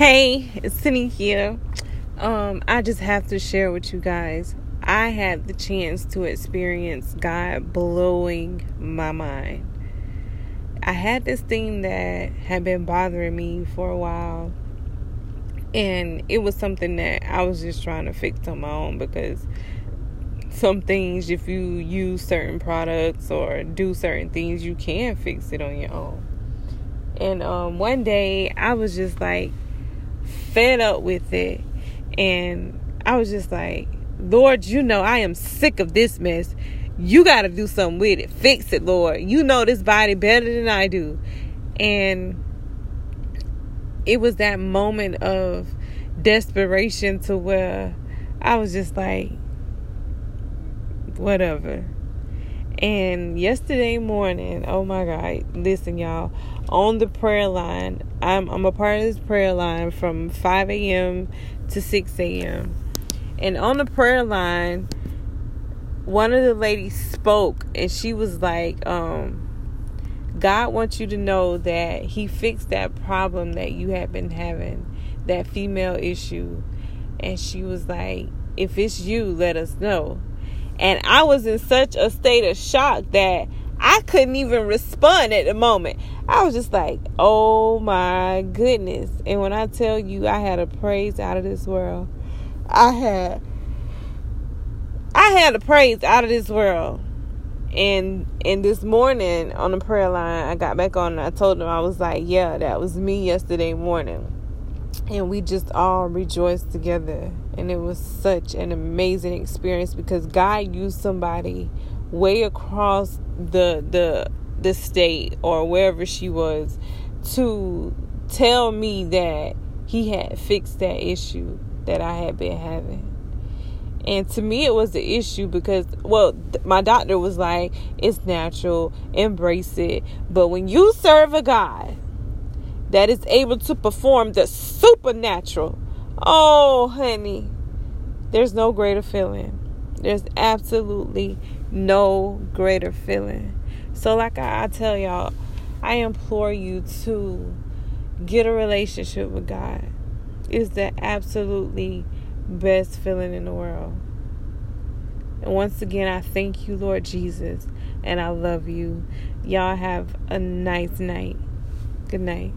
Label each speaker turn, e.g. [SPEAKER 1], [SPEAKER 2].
[SPEAKER 1] Hey, it's Cindy here. Um, I just have to share with you guys. I had the chance to experience God blowing my mind. I had this thing that had been bothering me for a while, and it was something that I was just trying to fix on my own because some things, if you use certain products or do certain things, you can fix it on your own. And um, one day I was just like fed up with it. And I was just like, Lord, you know, I am sick of this mess. You got to do something with it. Fix it, Lord. You know this body better than I do. And it was that moment of desperation to where I was just like, whatever. And yesterday morning, oh my God, listen, y'all, on the prayer line, I'm, I'm a part of this prayer line from 5 a.m. to 6 a.m. And on the prayer line, one of the ladies spoke and she was like, um, God wants you to know that He fixed that problem that you have been having, that female issue. And she was like, if it's you, let us know. And I was in such a state of shock that I couldn't even respond at the moment. I was just like, oh my goodness. And when I tell you I had a praise out of this world, I had I had a praise out of this world. And and this morning on the prayer line, I got back on and I told them I was like, Yeah, that was me yesterday morning and we just all rejoiced together and it was such an amazing experience because God used somebody way across the the the state or wherever she was to tell me that he had fixed that issue that I had been having. And to me, it was the issue because, well, my doctor was like, it's natural, embrace it. But when you serve a God that is able to perform the supernatural. Oh, honey, there's no greater feeling. There's absolutely no greater feeling. So, like I, I tell y'all, I implore you to get a relationship with God. It's the absolutely best feeling in the world. And once again, I thank you, Lord Jesus, and I love you. Y'all have a nice night. Good night.